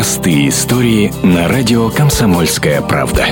Простые истории на радио «Комсомольская правда».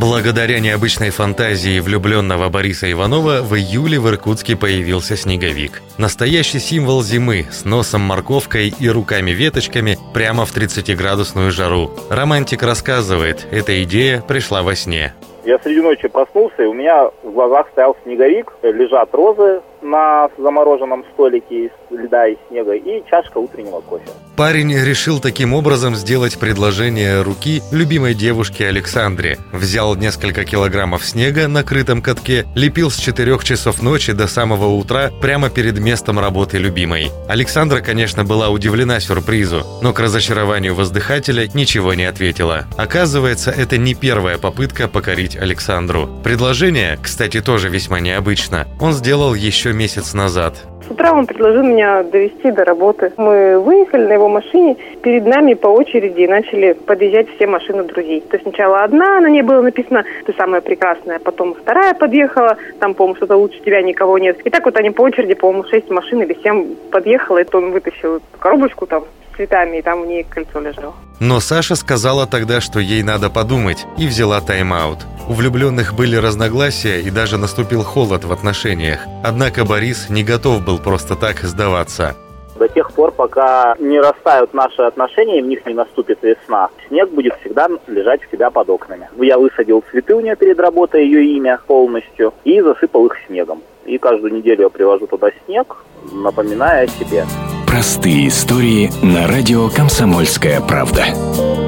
Благодаря необычной фантазии влюбленного Бориса Иванова в июле в Иркутске появился снеговик. Настоящий символ зимы с носом морковкой и руками-веточками прямо в 30-градусную жару. Романтик рассказывает, эта идея пришла во сне. Я среди ночи проснулся, и у меня в глазах стоял снеговик, лежат розы на замороженном столике из льда и снега и чашка утреннего кофе. Парень решил таким образом сделать предложение руки любимой девушке Александре. Взял несколько килограммов снега на крытом катке, лепил с 4 часов ночи до самого утра прямо перед местом работы любимой. Александра, конечно, была удивлена сюрпризу, но к разочарованию воздыхателя ничего не ответила. Оказывается, это не первая попытка покорить Александру. Предложение, кстати, тоже весьма необычно. Он сделал еще месяц назад. С утра он предложил меня довести до работы. Мы выехали на его машине, перед нами по очереди начали подъезжать все машины друзей. То есть сначала одна, на ней было написано «Ты самая прекрасная», потом вторая подъехала, там, по-моему, что-то лучше тебя никого нет. И так вот они по очереди, по-моему, шесть машин или семь подъехало, и то он вытащил коробочку там с цветами, и там у нее кольцо лежало. Но Саша сказала тогда, что ей надо подумать, и взяла тайм-аут. У влюбленных были разногласия и даже наступил холод в отношениях. Однако Борис не готов был просто так сдаваться. До тех пор, пока не растают наши отношения и в них не наступит весна, снег будет всегда лежать у тебя под окнами. Я высадил цветы у нее перед работой, ее имя полностью, и засыпал их снегом. И каждую неделю я привожу туда снег, напоминая о себе. Простые истории на радио «Комсомольская правда».